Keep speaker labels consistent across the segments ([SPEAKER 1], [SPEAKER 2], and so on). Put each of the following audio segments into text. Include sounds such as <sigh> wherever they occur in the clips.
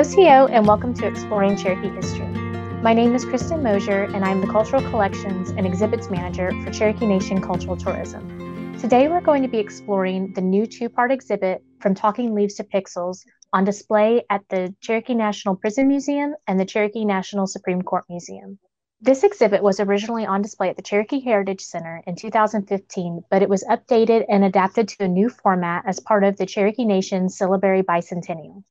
[SPEAKER 1] Osiyo, and welcome to Exploring Cherokee History. My name is Kristen Mosier, and I'm the Cultural Collections and Exhibits Manager for Cherokee Nation Cultural Tourism. Today, we're going to be exploring the new two part exhibit From Talking Leaves to Pixels on display at the Cherokee National Prison Museum and the Cherokee National Supreme Court Museum. This exhibit was originally on display at the Cherokee Heritage Center in 2015, but it was updated and adapted to a new format as part of the Cherokee Nation Syllabary Bicentennial.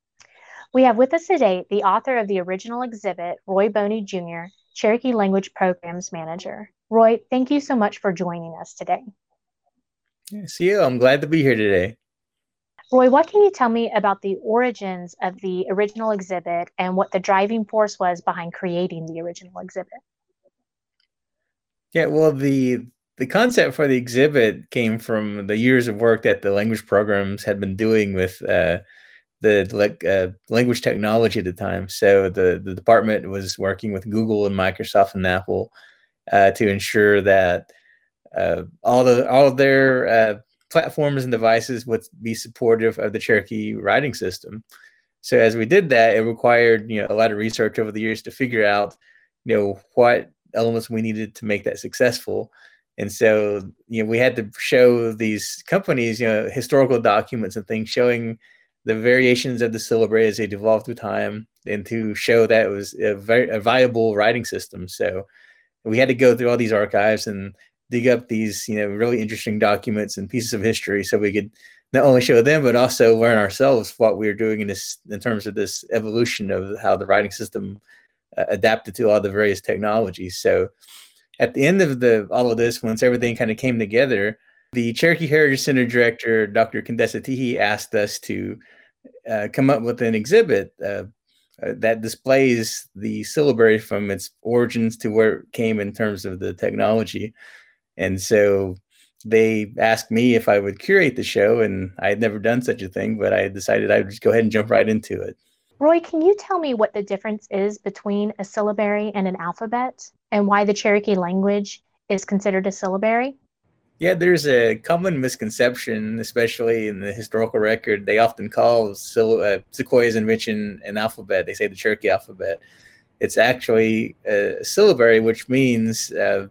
[SPEAKER 1] We have with us today the author of the original exhibit, Roy Boney Jr., Cherokee Language Programs Manager. Roy, thank you so much for joining us today.
[SPEAKER 2] See you. I'm glad to be here today.
[SPEAKER 1] Roy, what can you tell me about the origins of the original exhibit and what the driving force was behind creating the original exhibit?
[SPEAKER 2] Yeah, well, the the concept for the exhibit came from the years of work that the language programs had been doing with uh, the like uh, language technology at the time. So the the department was working with Google and Microsoft and Apple uh, to ensure that uh, all the all of their uh, platforms and devices would be supportive of the Cherokee writing system. So as we did that, it required you know a lot of research over the years to figure out you know what elements we needed to make that successful. And so, you know, we had to show these companies, you know, historical documents and things showing the variations of the syllabary as they evolved through time and to show that it was a very a viable writing system. So we had to go through all these archives and dig up these, you know, really interesting documents and pieces of history so we could not only show them but also learn ourselves what we were doing in this in terms of this evolution of how the writing system uh, adapted to all the various technologies. So at the end of the all of this, once everything kind of came together, the Cherokee Heritage Center director, Dr. Candessa Tehee, asked us to uh, come up with an exhibit uh, uh, that displays the syllabary from its origins to where it came in terms of the technology. And so they asked me if I would curate the show, and I had never done such a thing, but I decided I would just go ahead and jump right into it.
[SPEAKER 1] Roy, can you tell me what the difference is between a syllabary and an alphabet and why the Cherokee language is considered a syllabary?
[SPEAKER 2] Yeah, there's a common misconception, especially in the historical record. They often call Sil- uh, Sequoyah's invention an alphabet. They say the Cherokee alphabet. It's actually a syllabary, which means uh,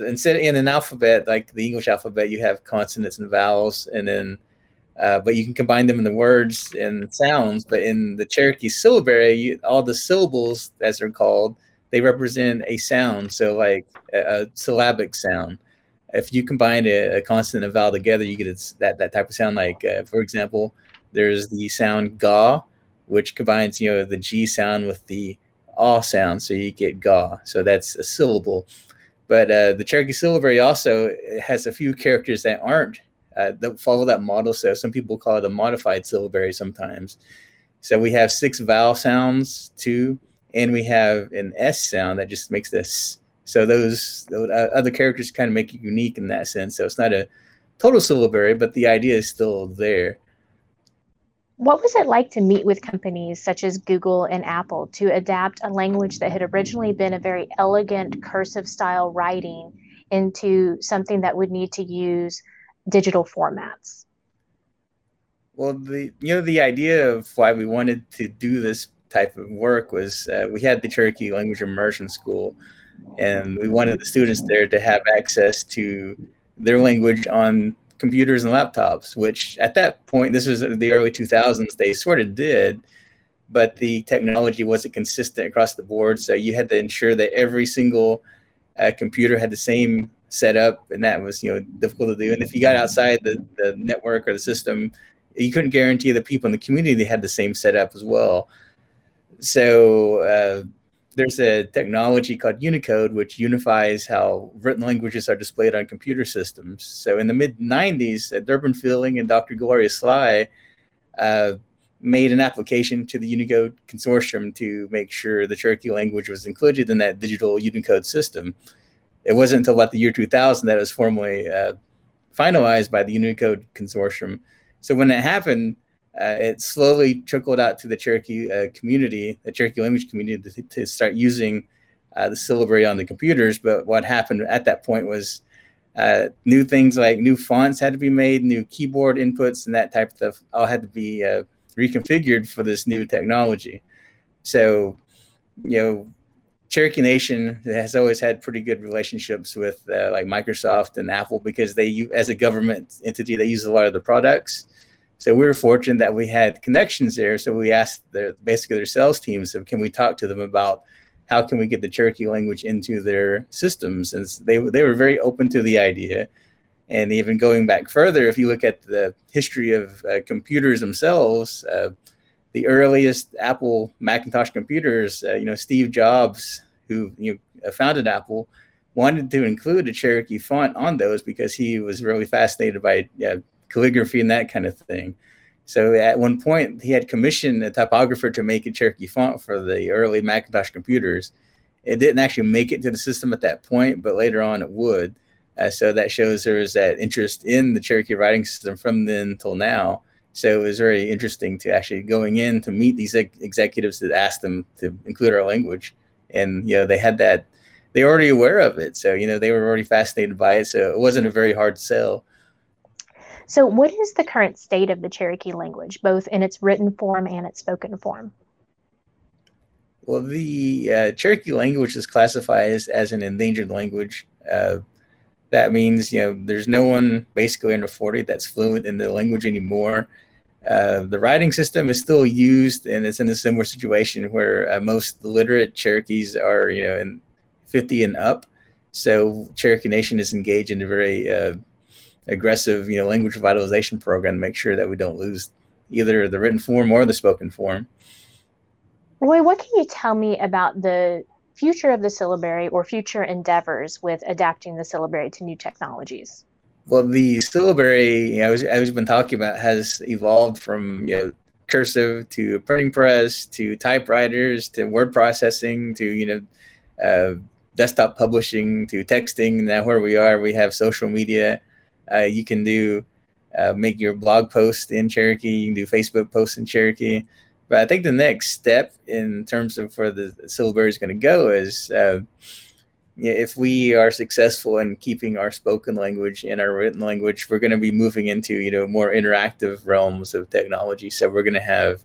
[SPEAKER 2] instead in an alphabet like the English alphabet, you have consonants and vowels, and then uh, but you can combine them in the words and sounds. But in the Cherokee syllabary, you, all the syllables, as they're called, they represent a sound. So, like a, a syllabic sound. If you combine a, a, consonant and a vowel together, you get that that type of sound. Like, uh, for example, there's the sound ga, which combines you know the G sound with the ah sound, so you get ga. So that's a syllable. But uh, the Cherokee syllabary also has a few characters that aren't uh, that follow that model. So some people call it a modified syllabary sometimes. So we have six vowel sounds too, and we have an S sound that just makes this. So those, those uh, other characters kind of make it unique in that sense. So it's not a total syllabary, but the idea is still there.
[SPEAKER 1] What was it like to meet with companies such as Google and Apple to adapt a language that had originally been a very elegant cursive style writing into something that would need to use digital formats?
[SPEAKER 2] Well, the you know the idea of why we wanted to do this type of work was uh, we had the Cherokee Language Immersion School, and we wanted the students there to have access to their language on computers and laptops. Which at that point, this was the early 2000s, they sort of did, but the technology wasn't consistent across the board. So you had to ensure that every single uh, computer had the same setup, and that was you know difficult to do. And if you got outside the, the network or the system, you couldn't guarantee the people in the community had the same setup as well. So uh, there's a technology called Unicode, which unifies how written languages are displayed on computer systems. So in the mid 90s, uh, Durbin Feeling and Dr. Gloria Sly uh, made an application to the Unicode consortium to make sure the Cherokee language was included in that digital Unicode system it wasn't until about the year 2000 that it was formally uh, finalized by the Unicode Consortium. So when it happened, uh, it slowly trickled out to the Cherokee uh, community, the Cherokee language community, to, to start using uh, the syllabary on the computers. But what happened at that point was uh, new things like new fonts had to be made, new keyboard inputs, and that type of stuff all had to be uh, reconfigured for this new technology. So, you know, Cherokee Nation has always had pretty good relationships with uh, like Microsoft and Apple because they, as a government entity, they use a lot of the products. So we were fortunate that we had connections there. So we asked their basically their sales teams, so can we talk to them about how can we get the Cherokee language into their systems? And they they were very open to the idea. And even going back further, if you look at the history of uh, computers themselves, uh, the earliest Apple Macintosh computers, uh, you know, Steve Jobs, who you know, founded Apple, wanted to include a Cherokee font on those because he was really fascinated by calligraphy and that kind of thing. So at one point, he had commissioned a typographer to make a Cherokee font for the early Macintosh computers. It didn't actually make it to the system at that point, but later on it would. Uh, so that shows there was that interest in the Cherokee writing system from then till now. So it was very interesting to actually going in to meet these ex- executives that asked them to include our language, and you know they had that they were already aware of it, so you know they were already fascinated by it. So it wasn't a very hard sell.
[SPEAKER 1] So, what is the current state of the Cherokee language, both in its written form and its spoken form?
[SPEAKER 2] Well, the uh, Cherokee language is classified as, as an endangered language. Uh, that means you know there's no one basically under 40 that's fluent in the language anymore. Uh, the writing system is still used, and it's in a similar situation where uh, most literate Cherokees are you know in 50 and up. So Cherokee Nation is engaged in a very uh, aggressive, you know, language revitalization program to make sure that we don't lose either the written form or the spoken form.
[SPEAKER 1] Roy, what can you tell me about the future of the syllabary or future endeavors with adapting the syllabary to new technologies?
[SPEAKER 2] Well, the syllabary, you know, as, as we've been talking about, has evolved from you know cursive to printing press to typewriters to word processing to you know uh, desktop publishing to texting. Now where we are, we have social media. Uh, you can do uh, make your blog post in Cherokee. You can do Facebook posts in Cherokee. But I think the next step in terms of where the syllabary is going to go is uh, if we are successful in keeping our spoken language and our written language, we're going to be moving into you know more interactive realms of technology. So we're going to have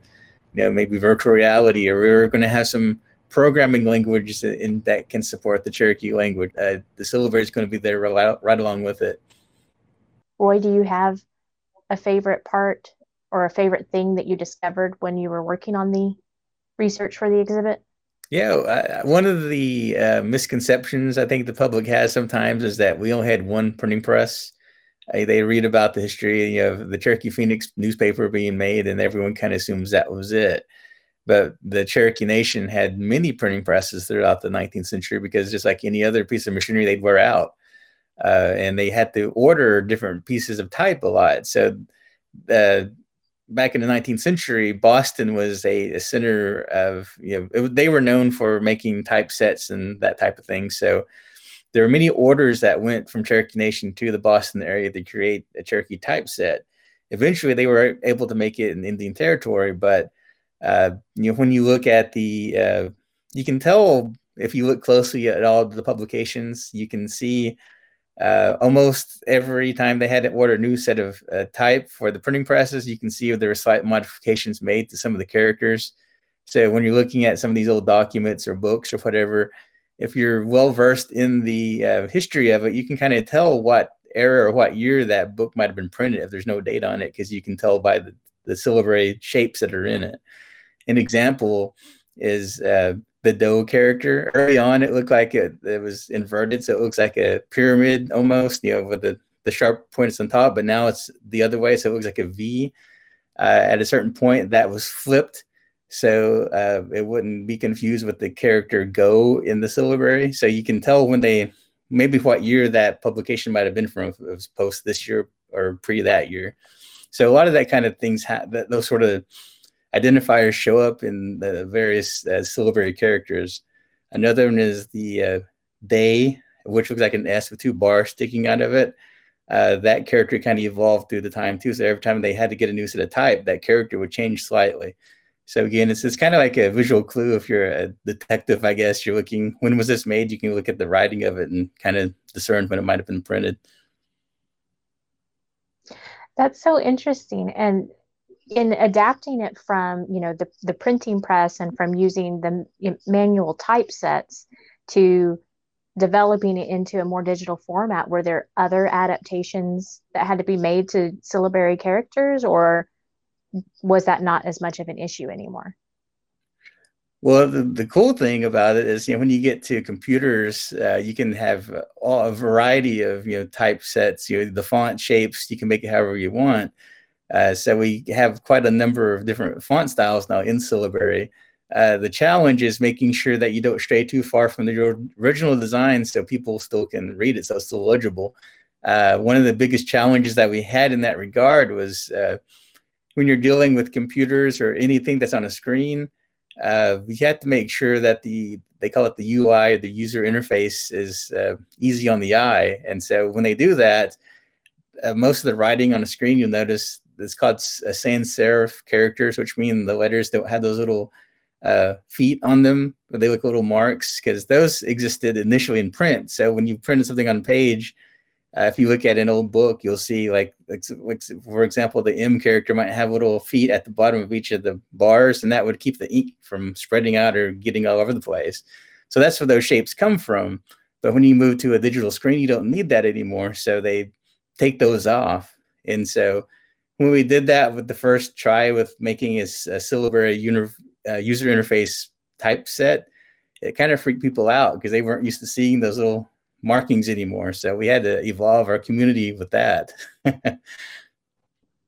[SPEAKER 2] you know maybe virtual reality, or we're going to have some programming languages in, that can support the Cherokee language. Uh, the syllabary is going to be there right along with it.
[SPEAKER 1] Roy, do you have a favorite part or a favorite thing that you discovered when you were working on the research for the exhibit?
[SPEAKER 2] Yeah, uh, one of the uh, misconceptions I think the public has sometimes is that we only had one printing press. Uh, they read about the history of the Cherokee Phoenix newspaper being made, and everyone kind of assumes that was it. But the Cherokee Nation had many printing presses throughout the 19th century because just like any other piece of machinery, they'd wear out uh, and they had to order different pieces of type a lot. So, uh, back in the 19th century, Boston was a, a center of you know it, they were known for making typesets and that type of thing. So, there were many orders that went from Cherokee Nation to the Boston area to create a Cherokee typeset. Eventually, they were able to make it in Indian Territory, but uh, you know when you look at the uh, you can tell if you look closely at all the publications, you can see uh, almost every time they had to order a new set of uh, type for the printing presses, you can see there were slight modifications made to some of the characters. So when you're looking at some of these old documents or books or whatever, if you're well versed in the uh, history of it, you can kind of tell what era or what year that book might have been printed if there's no date on it, because you can tell by the, the syllabary shapes that are in it. An example is uh, the doe character. Early on, it looked like it, it was inverted, so it looks like a pyramid almost, you know, with the, the sharp points on top. But now it's the other way, so it looks like a V. Uh, at a certain point, that was flipped, so uh, it wouldn't be confused with the character "go" in the syllabary. So you can tell when they maybe what year that publication might have been from. If it was post this year or pre that year. So a lot of that kind of things, ha- that those sort of identifiers show up in the various uh, syllabary characters. Another one is the uh, they, which looks like an S with two bars sticking out of it. Uh, that character kind of evolved through the time too. So every time they had to get a new set of type, that character would change slightly. So again, it's, it's kind of like a visual clue. If you're a detective, I guess you're looking, when was this made? You can look at the writing of it and kind of discern when it might have been printed.
[SPEAKER 1] That's so interesting. And in adapting it from you know the, the printing press and from using the manual typesets to developing it into a more digital format were there other adaptations that had to be made to syllabary characters or was that not as much of an issue anymore
[SPEAKER 2] well, the, the cool thing about it is, you know, when you get to computers, uh, you can have all, a variety of, you know, typesets, you know, the font shapes, you can make it however you want. Uh, so we have quite a number of different font styles now in syllabary. Uh, the challenge is making sure that you don't stray too far from the original design so people still can read it, so it's still legible. Uh, one of the biggest challenges that we had in that regard was uh, when you're dealing with computers or anything that's on a screen, uh, we had to make sure that the they call it the UI, the user interface, is uh, easy on the eye. And so when they do that, most of the writing on the screen, you'll notice it's called uh, sans serif characters, which mean the letters don't have those little uh, feet on them, but they look little marks because those existed initially in print. So when you printed something on page, uh, if you look at an old book, you'll see like, like, for example, the M character might have little feet at the bottom of each of the bars, and that would keep the ink from spreading out or getting all over the place. So that's where those shapes come from. But when you move to a digital screen, you don't need that anymore. So they take those off. And so when we did that with the first try with making a, a syllabary uni- uh, user interface typeset, it kind of freaked people out because they weren't used to seeing those little markings anymore. So we had to evolve our community with that. <laughs>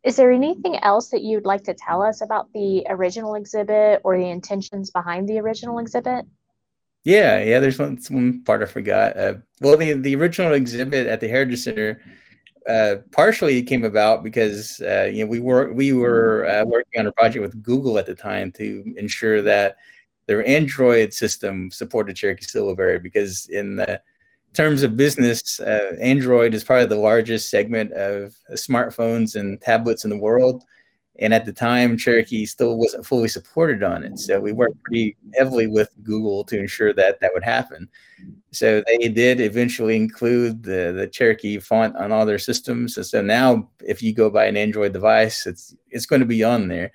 [SPEAKER 1] Is there anything else that you'd like to tell us about the original exhibit or the intentions behind the original exhibit?
[SPEAKER 2] Yeah, yeah. There's one, one part I forgot. Uh, well, the the original exhibit at the Heritage Center uh, partially it came about because uh, you know we were we were uh, working on a project with Google at the time to ensure that their Android system supported Cherokee Syllabary because in the terms of business, uh, Android is probably the largest segment of smartphones and tablets in the world. And at the time, Cherokee still wasn't fully supported on it. So we worked pretty heavily with Google to ensure that that would happen. So they did eventually include the, the Cherokee font on all their systems. And so now, if you go buy an Android device, it's it's going to be on there.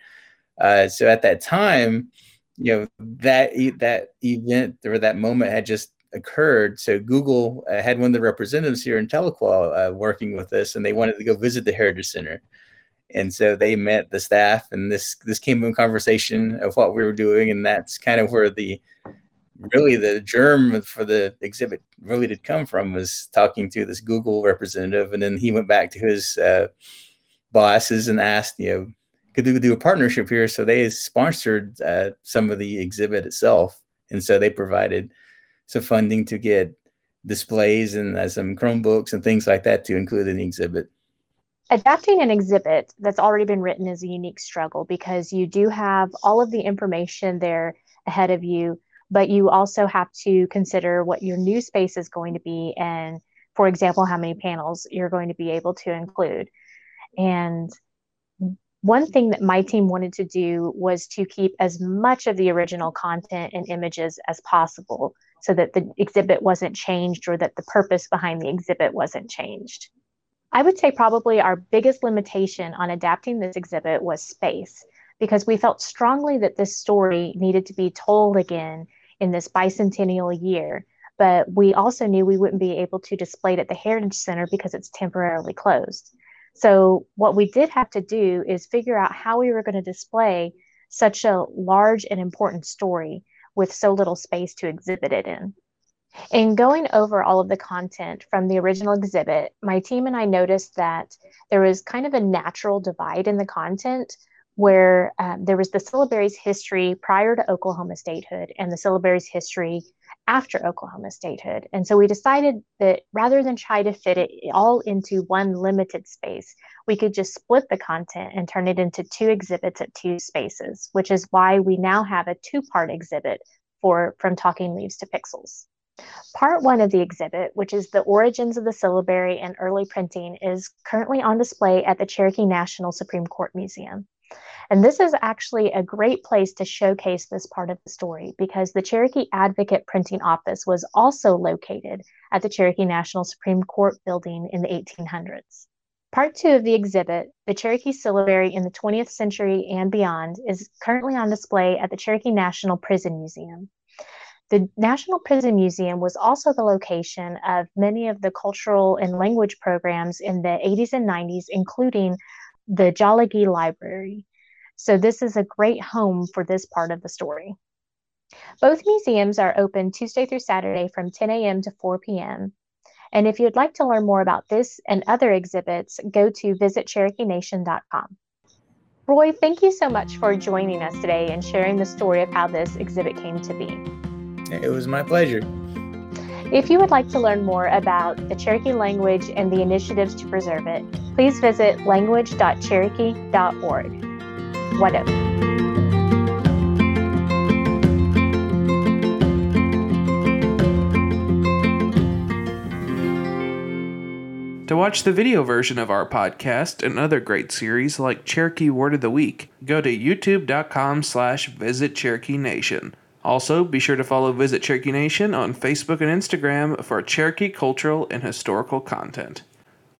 [SPEAKER 2] Uh, so at that time, you know that that event or that moment had just occurred. So Google uh, had one of the representatives here in Tahlequah uh, working with us, and they wanted to go visit the Heritage Center. And so they met the staff, and this this came in conversation of what we were doing, and that's kind of where the really the germ for the exhibit really did come from was talking to this Google representative, and then he went back to his uh, bosses and asked, you know, could we do a partnership here? So they sponsored uh, some of the exhibit itself, and so they provided some funding to get displays and uh, some Chromebooks and things like that to include in the exhibit.
[SPEAKER 1] Adapting an exhibit that's already been written is a unique struggle because you do have all of the information there ahead of you, but you also have to consider what your new space is going to be and, for example, how many panels you're going to be able to include. And one thing that my team wanted to do was to keep as much of the original content and images as possible so that the exhibit wasn't changed or that the purpose behind the exhibit wasn't changed. I would say probably our biggest limitation on adapting this exhibit was space because we felt strongly that this story needed to be told again in this bicentennial year. But we also knew we wouldn't be able to display it at the Heritage Center because it's temporarily closed. So, what we did have to do is figure out how we were going to display such a large and important story with so little space to exhibit it in. In going over all of the content from the original exhibit, my team and I noticed that there was kind of a natural divide in the content where um, there was the syllabary's history prior to Oklahoma statehood and the syllabary's history after Oklahoma statehood. And so we decided that rather than try to fit it all into one limited space, we could just split the content and turn it into two exhibits at two spaces, which is why we now have a two part exhibit for From Talking Leaves to Pixels. Part one of the exhibit, which is the origins of the syllabary and early printing, is currently on display at the Cherokee National Supreme Court Museum. And this is actually a great place to showcase this part of the story because the Cherokee Advocate Printing Office was also located at the Cherokee National Supreme Court building in the 1800s. Part two of the exhibit, The Cherokee Syllabary in the 20th Century and Beyond, is currently on display at the Cherokee National Prison Museum. The National Prison Museum was also the location of many of the cultural and language programs in the 80s and 90s, including the Tsalagi Library. So, this is a great home for this part of the story. Both museums are open Tuesday through Saturday from 10 a.m. to 4 p.m. And if you'd like to learn more about this and other exhibits, go to visitcherokeenation.com. Roy, thank you so much for joining us today and sharing the story of how this exhibit came to be.
[SPEAKER 2] It was my pleasure.
[SPEAKER 1] If you would like to learn more about the Cherokee language and the initiatives to preserve it, please visit language.cherokee.org. Wado?
[SPEAKER 3] To watch the video version of our podcast and other great series like Cherokee Word of the Week, go to youtube.com slash visit Cherokee Nation. Also, be sure to follow Visit Cherokee Nation on Facebook and Instagram for Cherokee cultural and historical content.